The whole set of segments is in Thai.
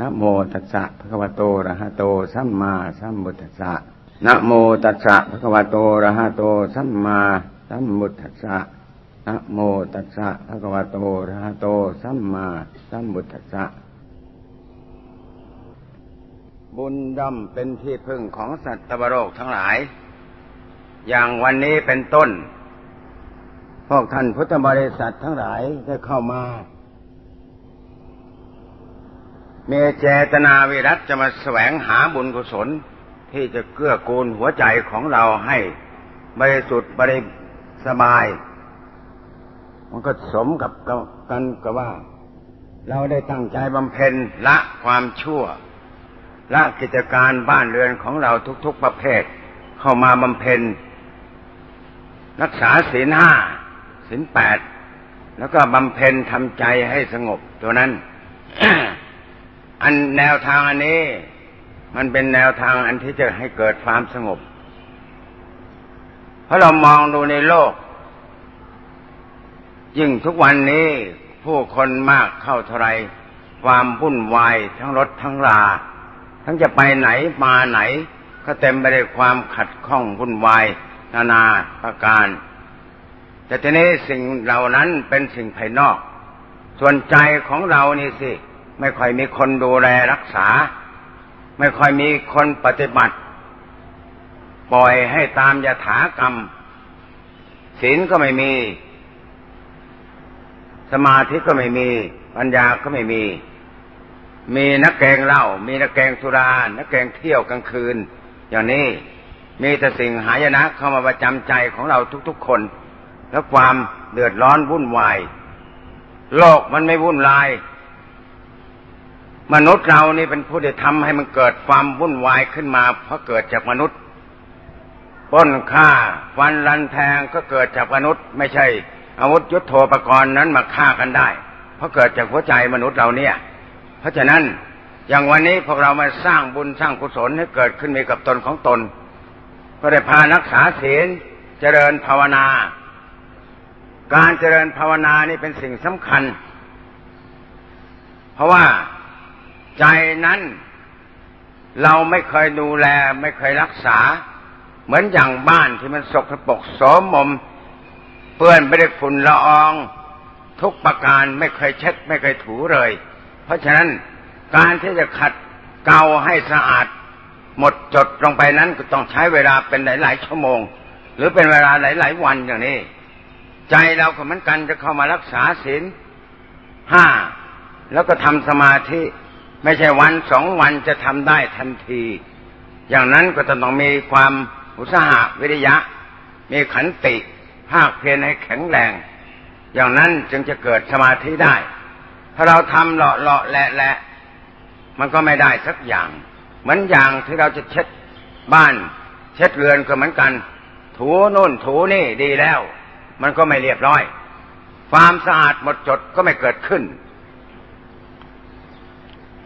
นะโมตัสสะภะคะวะโตอะระหะโตสัมมาสัมพุทธัสสะนะโมตัสสะภะคะวะโตอะระหะโตสัมมาสัมพุทธัสสะนะโมตัสสะภะคะวะโตอะระหะโตสัมมาสัมพุทธัสสะบุญดำเป็นที่พึ่งของสัตว์โลกทั้งหลาย อย่างวันนี้เป็นต้น พวกท่านพุทธบริษัททั้งหลายได้เข้ามา มีเจตนาวิรัตจะมาแสวงหาบุญกุศลที่จะเกื้อกูลหัวใจของเราให้บริสุทธิ์บริสบาย มันก็สมกับกันกับว่า เราได้ตั้งใจบำเพ็ญละความชั่ว ละกิจการบ้านเรือนของเราทุก ๆประเภท เข้ามาบำเพ็ญ รักษาศีลห้าศีลแปดแล้วก็บำเพ็ญทำใจให้สงบตัวนั้น อันแนวทางอันนี้ มันเป็นแนวทางอันที่จะให้เกิดความสงบ เพราะเรามองดูในโลก ยิ่งทุกวันนี้ผู้คนมากเข้าเท่าไรความวุ่นวายทั้งรถทั้งลาทั้งจะไปไหนมาไหน ก็เต็มไปด้วยความขัดข้องวุ่นวาย นานาประการ แต่ทีนี้สิ่งเหล่านั้นเป็นสิ่งภายนอก ส่วนใจของเรานี่สิ ไม่ค่อยมีคนดูแลรักษา ไม่ค่อยมีคนปฏิบัติ ปล่อยให้ตามยถากรรมศีลก็ไม่มี สมาธิก็ไม่มี ปัญญาก็ไม่มี มีนักแกงเหล้ามีนักแกงสุรา นักแกงเที่ยวกลางคืน อย่างนี้มีแต่สิ่งหายนะเข้ามาประจำใจของเราทุกๆคน แล้วความเดือดร้อนวุ่นวาย โลกมันไม่วุ่นวาย มนุษย์เรานี่เป็นผู้ที่ทำให้มันเกิดความวุ่นวายขึ้นมา เพราะเกิดจากมนุษย์ป้นฆ่าฟันรันแทงก็เกิดจากมนุษย์ ไม่ใช่ อาวุธยุโทโธปกรณ์นั้นมาฆ่ากันได้ เพราะเกิดจากหัวใจมนุษย์เราเนี่ย เพราะฉะนั้นอย่างวันนี้พวกเรามาสร้างบุญสร้างกุศลให้เกิดขึ้นมีกับตนของตน ก็ได้พานักษาศีลเจริญภาวนา การเจริญภาวนานี่เป็นสิ่งสำคัญ เพราะว่า ใจนั้น เราไม่เคยดูแล ไม่เคยรักษา เหมือนอย่างบ้านที่มันสกปรกโสมม เปื้อนไม่ได้ฝุ่นละออง ทุกประการไม่เคยเช็ด ไม่เคยถูเลย เพราะฉะนั้นการที่จะขัดเกาให้สะอาด หมดจดลงไปนั้นก็ต้องใช้เวลาเป็นหลาย ๆ ชั่วโมง หรือเป็นเวลาหลาย ๆ วันอย่างนี้ ใจเราก็เหมือนกันจะเข้ามารักษาศีลห้าแล้วก็ทำสมาธิ ไม่ใช่วันสองวันจะทำได้ทันที อย่างนั้นก็จะต้องมีความอุตสาหะวิริยะ มีขันติภาคเพียรให้แข็งแรง อย่างนั้นจึงจะเกิดสมาธิได้ ถ้าเราทำเลาะเลาะแหละแหละมันก็ไม่ได้สักอย่าง เหมือนอย่างที่เราจะเช็ดบ้าน เช็ดเรือนก็เหมือนกัน ถูนู่นถูนี่ดีแล้ว มันก็ไม่เรียบร้อย ความสะอาดหมดจดก็ไม่เกิดขึ้น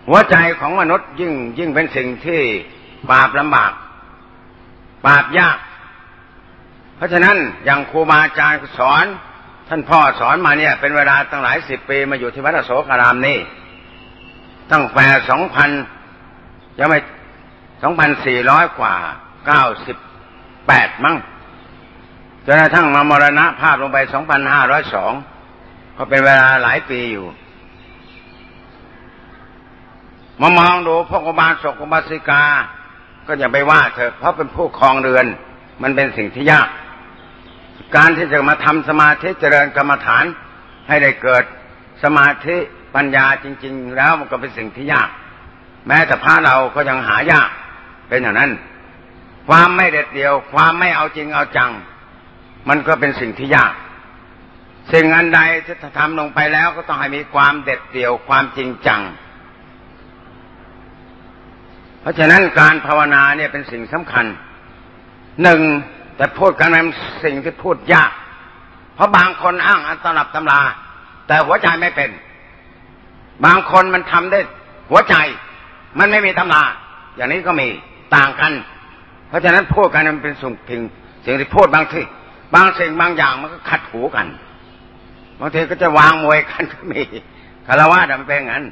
หัวใจของมนุษย์ยิ่งยิ่งเป็นสิ่งที่บาปลำบากบาปยาก เพราะฉะนั้นอย่างครูบาอาจารย์สอน ท่านพ่อสอนมาเนี่ย เป็นเวลาตั้งหลายสิบปีมาอยู่ที่วัดโสกรามนี่ ตั้งแต่สองพันยังไม่สองพันสี่ร้อยกว่าเก้าสิบแปดมั้งจนกระทั่งมามรณะภาพลงไปสองพันห้าร้อยสองก็เป็นเวลาหลายปีอยู่ มามองดูพวกบาลศกบาสิกา ก็อย่าไปว่าเถอะเพราะเป็นผู้ครองเรือน มันเป็นสิ่งที่ยาก การที่จะมาทำสมาธิเจริญกรรมฐาน ให้ได้เกิดสมาธิปัญญาจริง ๆ แล้วมันก็เป็นสิ่งที่ยาก แม้แต่พระเราก็ยังหายากเป็นอย่างนั้น ความไม่เด็ดเดี่ยว ความไม่เอาจริงเอาจัง มันก็เป็นสิ่งที่ยากสิ่งอันใดที่ทำลงไปแล้วก็ต้องให้มีความเด็ดเดี่ยวความจริงจัง เพราะฉะนั้นการภาวนาเนี่ยเป็นสิ่งสำคัญหนึ่งแต่พูดกันเป็นสิ่งที่พูดยาก เพราะบางคนอ้างอันตลับตำรา แต่หัวใจไม่เป็น บางคนมันทำได้หัวใจ มันไม่มีตำรา อย่างนี้ก็มีต่างกัน เพราะฉะนั้นพูดกันมันเป็นสิ่งพิงสิ่งที่พูดบางทีบางสิ่งบางอย่างมันก็ขัดหูกันบางทีก็จะวางมวยกันก็มีคารวะมันเป็นอย่างนั้น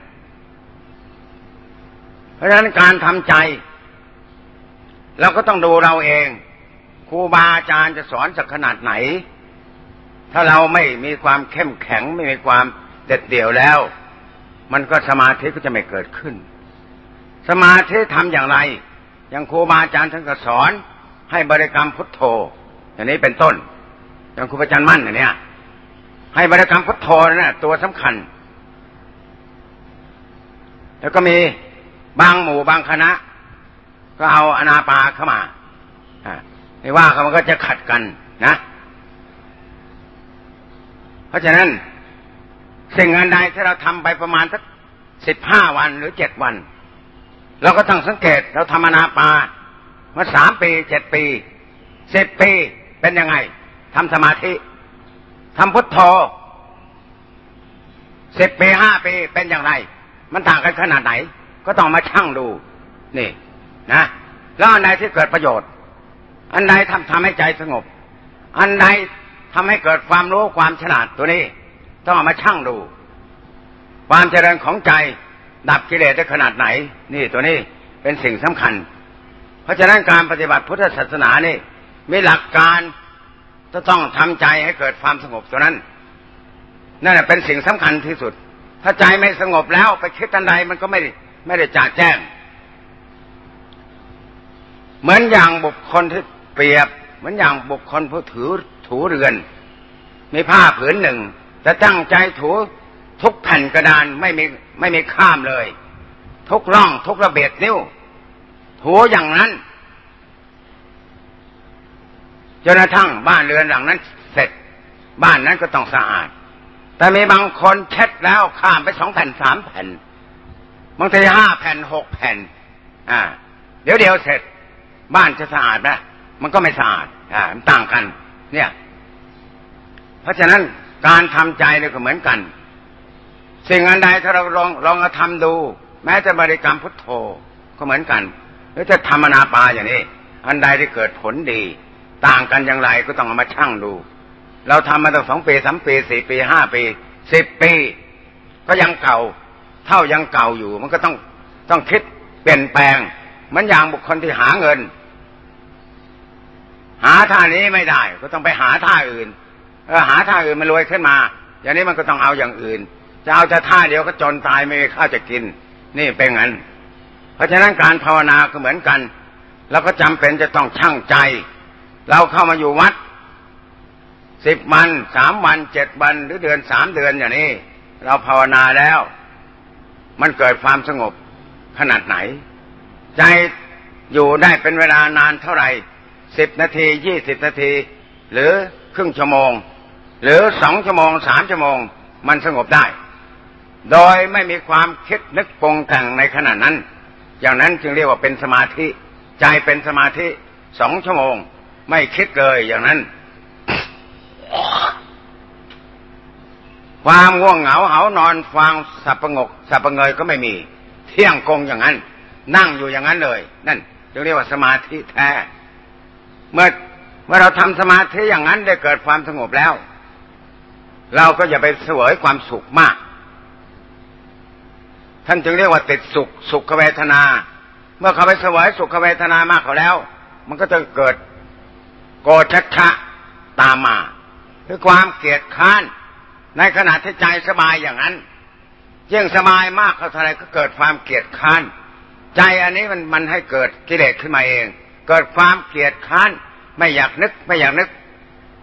เพราะฉะนั้นการทำใจ เราก็ต้องดูเราเองครูบาอาจารย์จะสอนสักขนาดไหน ถ้าเราไม่มีความเข้มแข็งไม่มีความเด็ดเดี่ยวแล้ว มันก็สมาธิก็จะไม่เกิดขึ้น สมาธิทำอย่างไร อย่างครูบาอาจารย์ท่านก็สอนให้บริกรรมพุทโธ อย่างนี้เป็นต้น อย่างครูอาจารย์มั่นอย่างนี้ให้บริกรรมพุทโธนะ่ะตัวสำคัญ แล้วก็มี บางหมู่บางคณะ ก็เอาอนาปาเข้ามาไม่ว่าเขามันก็จะขัดกันนะ เพราะฉะนั้น สิ่งงานใดที่เราทำไปประมาณสักสิบห้าวันหรือเจ็ดวัน เราก็ต้องสังเกตเราทำอนาปามาสามปีเจ็ดปีสิบปีเป็นยังไงทำสมาธิทำพุทโธสิบปีห้าปีเป็นอย่างไร มันต่างกันขนาดไหน ก็ต้องมาชั่งดู นี่ นะแล้วอันใดที่เกิดประโยชน์ อันใดทำทำให้ใจสงบ อันใดทำให้เกิดความรู้ความฉลาดตัวนี้ ต้องมาชั่งดู ความเจริญของใจดับกิเลสได้ขนาดไหน นี่ตัวนี้เป็นสิ่งสำคัญ เพราะฉะนั้นการปฏิบัติพุทธศาสนานี่มีหลักการจะต้องทำใจให้เกิดความสงบตัวนั้น นั่นแหละเป็นสิ่งสำคัญที่สุด ถ้าใจไม่สงบแล้วไปคิดอันใดมันก็ไม่ ไม่ได้จ่าแจ้ง เหมือนอย่างบุคคลที่เปรียบ เหมือนอย่างบุคคลผู้ถือถูเรือน มีผ้าผืนหนึ่งจะตั้งใจถูทุกแผ่นกระดานไม่มีไม่มีข้ามเลย ทุกร่องทุกระเบียดนิ้วถูอย่างนั้นจนกระทั่งบ้านเรือนหลังนั้น เสร็จ บ้านนั้นก็ต้องสะอาด แต่มีบางคนเช็ดแล้วข้ามไปสองแผ่นสามแผ่น บางทีห้าแผ่นหกแผ่น อ่า เดี๋ยวเดียวเสร็จ บ้านจะสะอาดไหมมันก็ไม่สะอาด อ่ามันต่างกัน เนี่ย เพราะฉะนั้นการทำใจเนี่ยก็เหมือนกัน สิ่งอันใดถ้าเราลองลองมาทำดู แม้จะบริกรรมพุทโธก็เหมือนกันหรือจะทำนาปาอย่างนี้อันใดที่เกิดผลดี ต่างกันอย่างไรก็ต้องเอามาชั่งดู เราทำมาตั้งสองปีสามปีสี่ปีห้าปีสิบปี ก็ยังเก่า เท่ายังเก่าอยู่ มันก็ต้องต้องคิดเปลี่ยนแปลงมันอย่างบุคคลที่หาเงิน หาท่านี้ไม่ได้ ก็ต้องไปหาท่าอื่นเออหาท่าอื่นมันรวยขึ้นมา อย่างนี้มันก็ต้องเอาอย่างอื่น จะเอาแต่ท่าเดียวก็จนตายไม่มีข้าวจะกิน นี่เป็นงั้น เพราะฉะนั้นการภาวนาก็เหมือนกันแล้วก็จำเป็นจะต้องชั่งใจ เราเข้ามาอยู่วัดสิบวันสามวันเจ็ดวันหรือเดือนสามเดือนอย่างนี้ เราภาวนาแล้ว มันเกิดความสงบขนาดไหน ใจอยู่ได้เป็นเวลานานเท่าไหร่สิบนาทียี่สิบนาที หรือครึ่งชั่วโมง หรือสองชั่วโมงสามชั่วโมง มันสงบได้ โดยไม่มีความคิดนึกปรงแต่งในขณะนั้น อย่างนั้นจึงเรียกว่าเป็นสมาธิ ใจเป็นสมาธิสองชั่วโมง ไม่คิดเลยอย่างนั้น ความง่วงเหงาเหานอนฟังสับประงกสับประเงยก็ไม่มี เที่ยงกงอย่างนั้น นั่งอยู่อย่างนั้นเลย นั่นจึงเรียกว่าสมาธิแท้ เมื่อเมื่อเราทำสมาธิอย่างนั้นได้เกิดความสงบแล้ว เราก็อย่าไปเสวยความสุขมาก ท่านจึงเรียกว่าติดสุขสุขเวทนา เมื่อเขาไปเสวยสุขเวทนามากเขาแล้ว มันก็จะเกิดโกชัชะตามมาคือความเกลียดค้าน ในขณะที่ใจสบายอย่างนั้นยิ่งสบายมากเขาเท่าไรก็เกิดความเกลียดค้านใจอันนี้มันมันให้เกิดกิเลสขึ้นมาเอง เกิดความเกลียดค้านไม่อยากนึก ไม่อยากนึก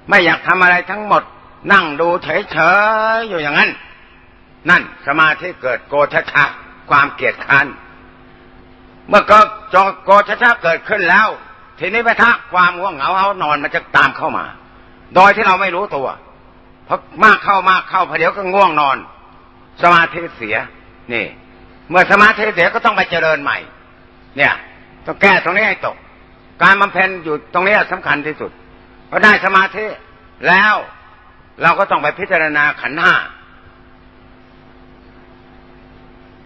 ไม่อยากทำอะไรทั้งหมด นั่งดูเฉยๆอยู่อย่างนั้น นั่นสมาธิเกิดโกชัชะความเกลียดค้านเมื่อก็จโกชัชะเกิดขึ้นแล้ว ทีนี้ไปทักความง่วงเหงาเขานอนมันจะตามเข้ามา โดยที่เราไม่รู้ตัว พราะมากเข้ามากเข้าพอเดี๋ยวก็ง่วงนอน สมาธิเสีย นี่ เมื่อสมาธิเสียก็ต้องไปเจริญใหม่ เนี่ยต้องแก้ตรงนี้ให้ตก การบำเพ็ญอยู่ตรงนี้สำคัญที่สุดพอได้สมาธิแล้วเราก็ต้องไปพิจารณาขันห้า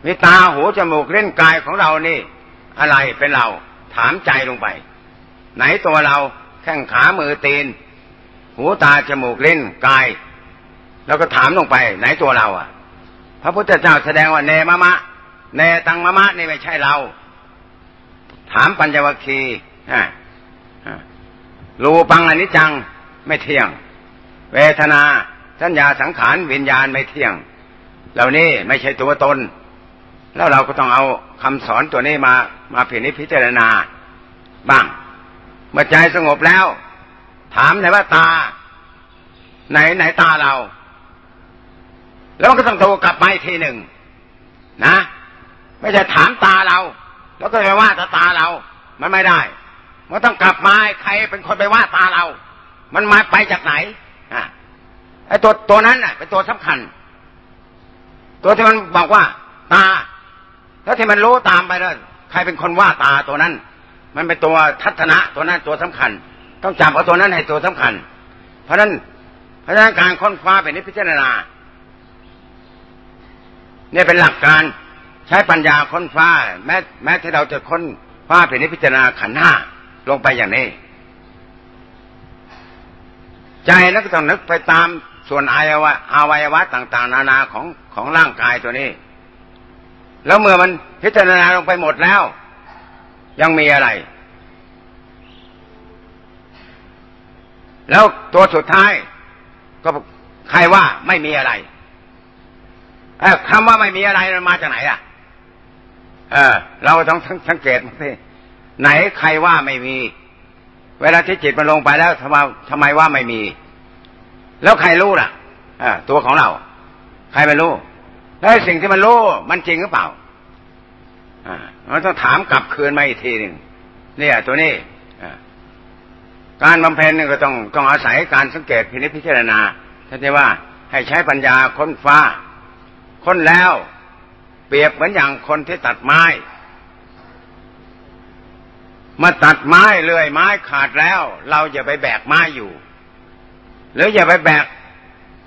มีตาหูจมูกเล่นกายของเรานี่ อะไรเป็นเราถามใจลงไป ไหนตัวเราแข้งขามือตีน หูตาจมูกเล่นกาย แล้วก็ถามลงไป ไหนตัวเราอะ พระพุทธเจ้าแสดงว่าเนมะมะเนตังมะมะนี่ไม่ใช่เรา ถามปัญญวคีรูปังอนิจจังไม่เที่ยง เวทนาสัญญาสังขารวิญญาณไม่เที่ยง เหล่านี้ไม่ใช่ตัวตน แล้วเราก็ต้องเอาคำสอนตัวนี้มามาพินิจพิจารณา บ้าง เมื่อใจสงบแล้ว ถามไหนว่าตา ไหนไหนตาเรา แล้วมันก็ต้องโทรกลับมาอีกทีหนึ่งนะ ไม่ใช่ถามตาเรา แล้วก็ไปว่าตาตาเรา มันไม่ได้ มันต้องกลับมาใครเป็นคนไปว่าตาเรา มันมาไปจากไหนอะไอ้ตัวตัวนั้นน่ะ เป็นตัวสำคัญ ตัวที่มันบอกว่า ตา แล้วที่มันรู้ตามไปแล้วใครเป็นคนว่าตาตัวนั้น มันเป็นตัวทัศนะตัวนั้นตัวสำคัญ ต้องจับเอาตัวนั้นให้ตัวสำคัญ เพราะนั้นเพราะนั้นการค้นคว้าเป็นนิพพิจารณา เนี่ยเป็นหลักการใช้ปัญญาค้นฟ้า แม้แม้ที่เราจะค้นฟ้าเป็นนิพพิจารณาขันห้าลงไปอย่างนี้ ใจแล้วก็ต้องนึกไปตามส่วนอวัยวะอวัยวะต่าง ๆ นานาของของร่างกายตัวนี้ แล้วเมื่อมันพิจารณาลงไปหมดแล้ว ยังมีอะไร แล้วตัวสุดท้ายก็ใครว่าไม่มีอะไร คำว่าไม่มีอะไรมันมาจากไหนอะ เออ เราต้องสังเกตมาสิไหนใครว่าไม่มี เวลาที่จิตมันลงไปแล้วทำไมทำไมว่าไม่มี แล้วใครรู้ล่ะอตัวของเรา ใครไม่รู้ แล้วสิ่งที่มันรู้มันจริงหรือเปล่าอ่ามันต้องถามกลับคืนมาอีกทีหนึ่งเนี่ยตัวนี้การบำเพ็ญนี่ก็ต้องต้องอาศัยการสังเกตพินิจพิจารณาท่านจะว่าให้ใช้ปัญญาค้นฟ้า คนแล้ว เปรียบเหมือนอย่างคนที่ตัดไม้ มาตัดไม้เลื่อยไม้ขาดแล้ว เราอย่าไปแบกไม้อยู่ หรืออย่าไปแบก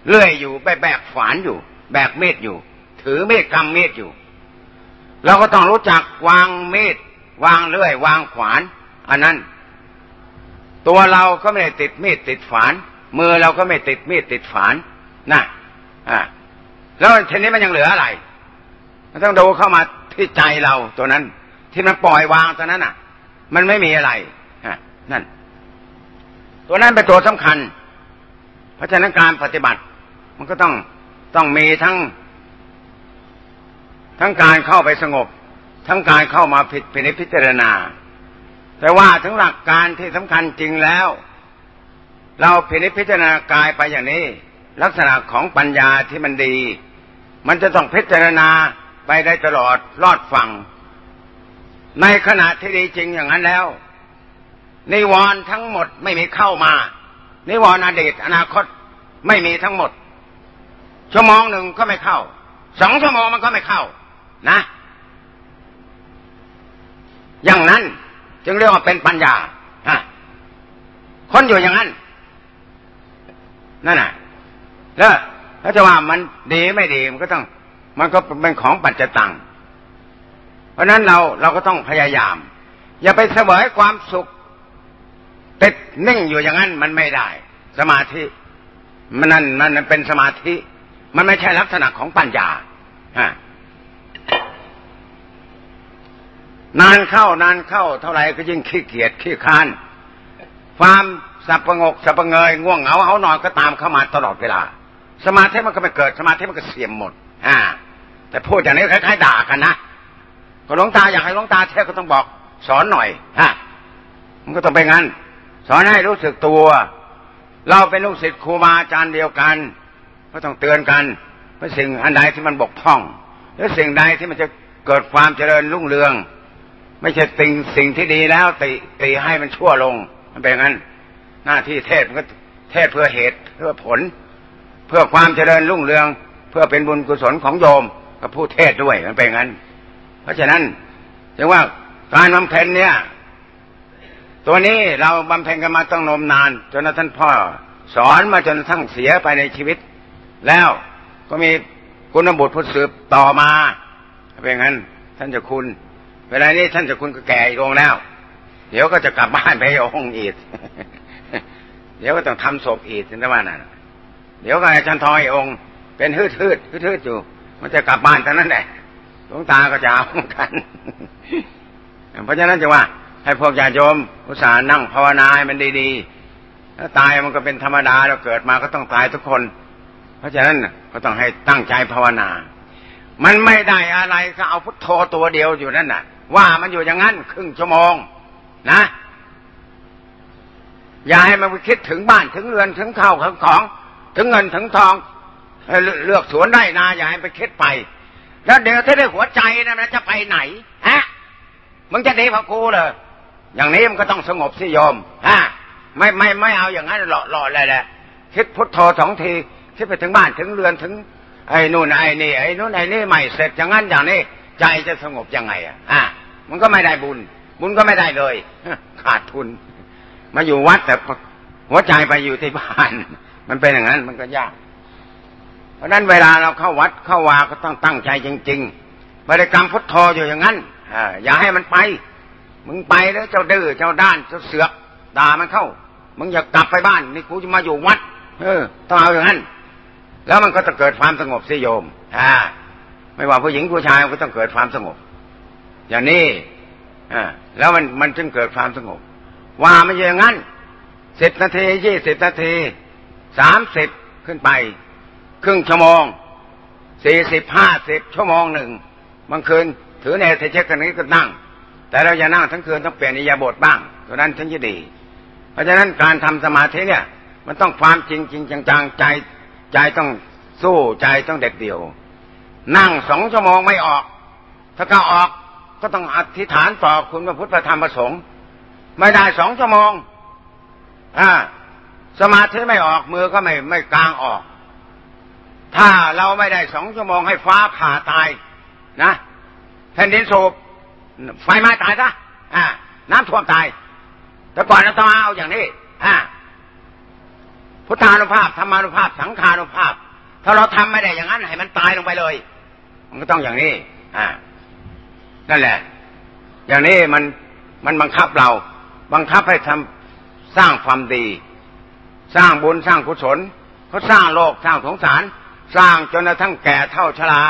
เลื่อยอยู่ ไปแบกฝานอยู่ แบกเม็ดอยู่ ถือเม็ดกำเม็ดอยู่ เราก็ต้องรู้จักวางเม็ดวางเลื่อยวางขวานอันนั้น ตัวเราก็ไม่ได้ติดมีดติดฝาน มือเราก็ไม่ติดมีดติดฝานนะอ่า แล้วทีนี้มันยังเหลืออะไร มันต้องดูเข้ามาที่ใจเราตัวนั้น ที่มันปล่อยวางตัวนั้นอะ มันไม่มีอะไรฮะนั่น ตัวนั้นเป็นตัวสำคัญ เพราะฉะนั้นการปฏิบัติ มันก็ต้องต้องมีทั้ง ทั้งการเข้าไปสงบ ทั้งการเข้ามาผิดพิจารณา แต่ว่าถึงหลักการที่สำคัญจริงแล้ว เราพินิพิจารณากายไปอย่างนี้ ลักษณะของปัญญาที่มันดี มันจะต้องพิจารณาไปได้ตลอดรอดฝั่ง ในขณะที่ดีจริงอย่างนั้นแล้ว นิวรณ์ทั้งหมดไม่มีเข้ามา นิวรณ์อดีตอนาคตไม่มีทั้งหมด ชั่วโมงหนึ่งก็ไม่เข้า สองชั่วโมงมันก็ไม่เข้า นะ อย่างนั้นจึงเรียกว่าเป็นปัญญาฮะคนอยู่อย่างนั้น นั่นน่ะ แล้วถ้าจะว่ามันดีไม่ดีมันก็ต้อง มันก็เป็นของปัจจตัง เพราะนั้นเราเราก็ต้องพยายาม อย่าไปเสวยความสุขติดนิ่งอยู่อย่างนั้นมันไม่ได้ สมาธิ มันนั่นมันเป็นสมาธิ มันไม่ใช่ลักษณะของปัญญาฮะนานเข้านานเข้าเท่าไหร่ก็ยิ่งขี้เกียจขี้คานความสับประงกสับประเงยง่วงเหงาเขานอนก็ตามเข้ามาตลอดเวลา สมาธิมันก็ไม่เกิดสมาธิมันก็เสียมหมด อ่า แต่พูดอย่างนี้คล้ายๆด่ากันนะก็หลวงตาอยากให้หลวงตาเทศก็ต้องบอก สอนหน่อยฮะมันก็ต้องเป็นงั้น สอนให้รู้สึกตัว เราเป็นลูกศิษย์ครูบาอาจารย์เดียวกัน ก็ต้องเตือนกันเพราะสิ่งอันใดที่มันบกพร่อง หรือสิ่งใดที่มันจะเกิดความเจริญรุ่งเรือง ไม่ใช่สิ่งสิ่งที่ดีแล้วตีตีให้มันชั่วลง มันเป็นงั้น หน้าที่เทศมันก็เทศเพื่อเหตุเพื่อผล เพื่อความเจริญรุ่งเรือง เพื่อเป็นบุญกุศลของโยมกับผู้เทศด้วยมันเป็นงั้น เพราะฉะนั้นจึงว่าการบำเพ็ญเนี่ย ตัวนี้เราบำเพ็ญกันมาต้องนมนาน จนท่านพ่อสอนมาจนทั้งเสียไปในชีวิต แล้วก็มีคุณบุตรผู้สืบต่อมาเป็นงั้น ท่านจะคุณ เวลานี้ท่านจะคุณก็แก่อีกองแล้ว เดี๋ยวก็จะกลับบ้านไปองค์อีกเดี๋ยวก็ต้องทำศพอีกนะว่าน่ะ เดี๋ยวก็อาจารย์ทอยองค์ เป็นฮืดฮืดฮืดฮืดอยู่ มันจะกลับบ้านเท่านั้นแหละหลวงตาก็จะเอากัน เพราะฉะนั้นจะว่า ให้พวกญาติโยมอุตส่าห์นั่งภาวนาให้มันดีๆถ้าตายมันก็เป็นธรรมดาเราเกิดมาก็ต้องตายทุกคน เพราะฉะนั้นก็ต้องให้ตั้งใจภาวนา มันไม่ได้อะไรก็เอาพุทโธตัวเดียวอยู่นั่นน่ะ ว่ามันอยู่อย่างนั้นครึ่งชั่วโมง นะอย่าให้มันไปคิดถึงบ้านถึงเรือนถึงข้าวถึงของ ถึงเงินถึงทองเลือกสวนได้นาอย่าให้ไปคิดไป แล้วเดี๋ยวถ้าได้หัวใจนะมันจะไปไหนฮะมึงจะดีพระกูเลยอย่างนี้มันก็ต้องสงบสิโยมฮะไม่ไม่ไม่เอาอย่างนั้นหล่อหล่อเลยแหละคิดพุทโธสองทีคิดไปถึงบ้านถึงเรือนถึง ไอ้นู่นไอ้นี่ไอ้นู่นไอ้นี่ใหม่เสร็จอย่างนั้นอย่างนี้ใจจะสงบยังไงอะอะมันก็ไม่ได้บุญ บุญก็ไม่ได้เลย ขาดทุน มาอยู่วัดแต่หัวใจไปอยู่ที่บ้าน มันเป็นอย่างนั้นมันก็ยาก เพราะนั้นเวลาเราเข้าวัดเข้าวาก็ต้องตั้งใจจริงๆบริกรรมพุทโธอยู่อย่างนั้นอย่าให้มันไป มึงไปแล้วเจ้าดื้อเจ้าด้านเจ้าเสือกด่ามันเข้า มึงอยากกลับไปบ้านนี่กูจะมาอยู่วัด เออ ต้องเอาอย่างนั้น แล้วมันก็จะเกิดความสงบสิโยม อ่า ไม่ว่าผู้หญิงผู้ชายก็ต้องเกิดความสงบ อย่างนี้อ่าแล้วมันมันจึงเกิดความสงบ ว่าไม่อย่างนั้นสิบนาทียี่สิบนาที สามสิบขึ้นไป ครึ่งชั่วโมงสี่สิบห้าสิบชั่วโมงหนึ่งบางคืนถือในเทเช็คกันนี้ก็นั่ง แต่เราอย่านั่งทั้งคืนต้องเปลี่ยนอิยาบทบ้างเท่านั้นถึงจะดี เพราะฉะนั้นการทำสมาธิเนี่ย มันต้องความจริงจริงจังๆใจใจต้องสู้ใจต้องเด็ดเดี่ยว นั่งสองชั่วโมงไม่ออก ถ้าก็ออกก็ต้องอธิษฐานต่อคุณพระพุทธธรรมประสงค์ ไม่ได้สองชั่วโมง อ่า สมาธิไม่ออกมือก็ไม่ไม่กลางออก ถ้าเราไม่ได้สองชั่วโมงให้ฟ้าผ่าตายนะแผ่นดินสูบไฟไหม้ตายซะอ่าน้ำท่วมตาย แต่ก่อนเราต้องเอาอย่างนี้อ่าพุทธานุภาพธรรมานุภาพ สังขานุภาพ ถ้าเราทำไม่ได้อย่างนั้นให้มันตายลงไปเลย มันก็ต้องอย่างนี้ อ่า นั่นแหละ อย่างนี้มันมันบังคับเรา บังคับให้ทำสร้างความดี สร้างบุญสร้างกุศลเขาสร้างโลกสร้างสงสาร สร้างจนกระทั่งแก่เท่าชรา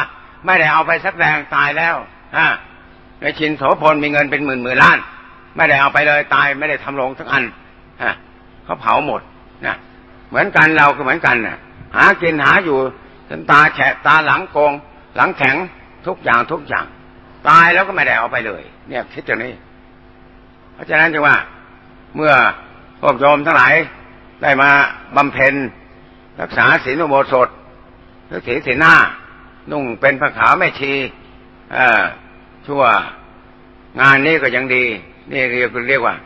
ไม่ได้เอาไปสักแรงตายแล้วอ่าในชินโสพลมีเงินเป็นหมื่นหมื่นล้าน ไม่ได้เอาไปเลยตายไม่ได้ทำลงทั้งอันฮะเขาเผาหมดนะเหมือนกันเราก็เหมือนกันนะหากินหาอยู่จนตาแฉะตาหลังโกง หลังแข็งทุกอย่างทุกอย่าง ตายแล้วก็ไม่ได้เอาไปเลย เนี่ยคิดอย่างนี้ เพราะฉะนั้นจึงว่า เมื่อพวกโยมทั้งหลาย ได้มาบำเพ็ญรักษาศีลอุโบสถหรือศีลศีลหน้า นุ่งเป็นผ้าขาวแม่ชีชั่วงานนี้ก็ยังดี นี่เรียกเรียกว่า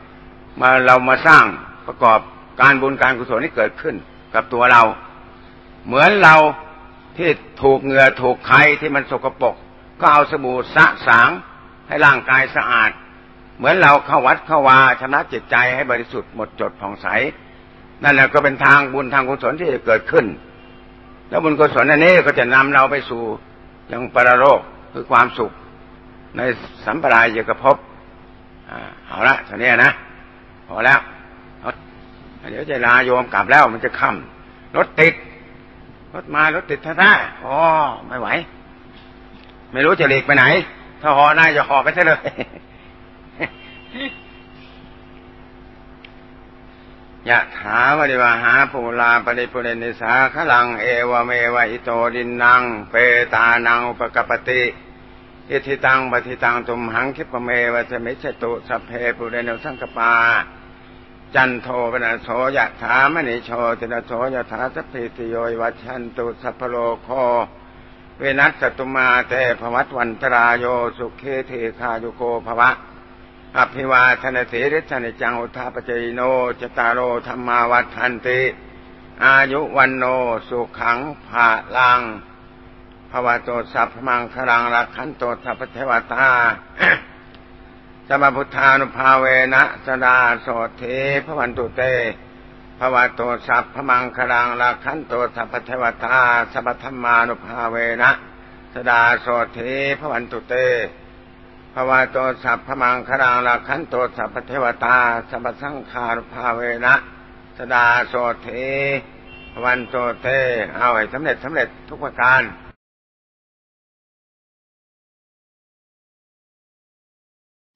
มาเรามาสร้างประกอบการบุญการกุศลที่เกิดขึ้นกับตัวเรา เหมือนเราที่ถูกเหงื่อถูกไข่ที่มันสกปรกก็เอาสบู่สะสางให้ร่างกายสะอาด เหมือนเราเข้าวัดเข้าวาชนะจิตใจให้บริสุทธิ์หมดจดผ่องใส นั่นแหละก็เป็นทางบุญทางกุศลที่จะเกิดขึ้น แล้วบุญกุศลอันนี้ก็จะนำเราไปสู่ยังปรโลกคือความสุข ในสัมปรายยกภพเอาละท่านี้นะพอแล้วเดี๋ยวจะลาโยมกลับแล้วมันจะค่ำรถติด รถมารถติดท่าๆอ๋อไม่ไหว ไม่รู้จะหลีกไปไหน ถ้าหอหน้าจะหอไปซะเลย ยะถา วาริวะหา ปูรา ปะริปูเรนติสาคะรังเอวะเมวะอิโต ทินนังเปตานังอุปะกัปปะติอิจฉิตังปัตถิตังตุมหัง ขิปปะเมวะ สะมิชฌะตุสัพเพปูเรนตุ สังกัปปา จันโทปัณณะระโสยะถา มะณิโชติระโสยะถาสัพพีติโย วิวัชชันตุสัพพะโรโค วินัสสะตุมาเต ภะวัตวันตะราโยสุขี ทีฆายุโก ภะวะ อภิวาทนาเสริชนิจังอุทาปเจโนจตารโรธรรมาวัฏันติ อายุวันโนสุขังภาลังภวะโตสัพมังคลังรักขันโตสัพเทวตาสมพุทธานุภาเวนะสดาโสเทพวันตุเตภวะโตสัพพมังคลังรักขันโตสัพเทวตาสัพธรรมานุภาเวนะสดาโสเทพวันตุเต ภวะโตสัพพมังคลังรักขันโตสัพเทวตาสัพสังขารุภาเวนะสดาโสเทวันโตเทเอาให้สำเร็จสำเร็จทุกประการ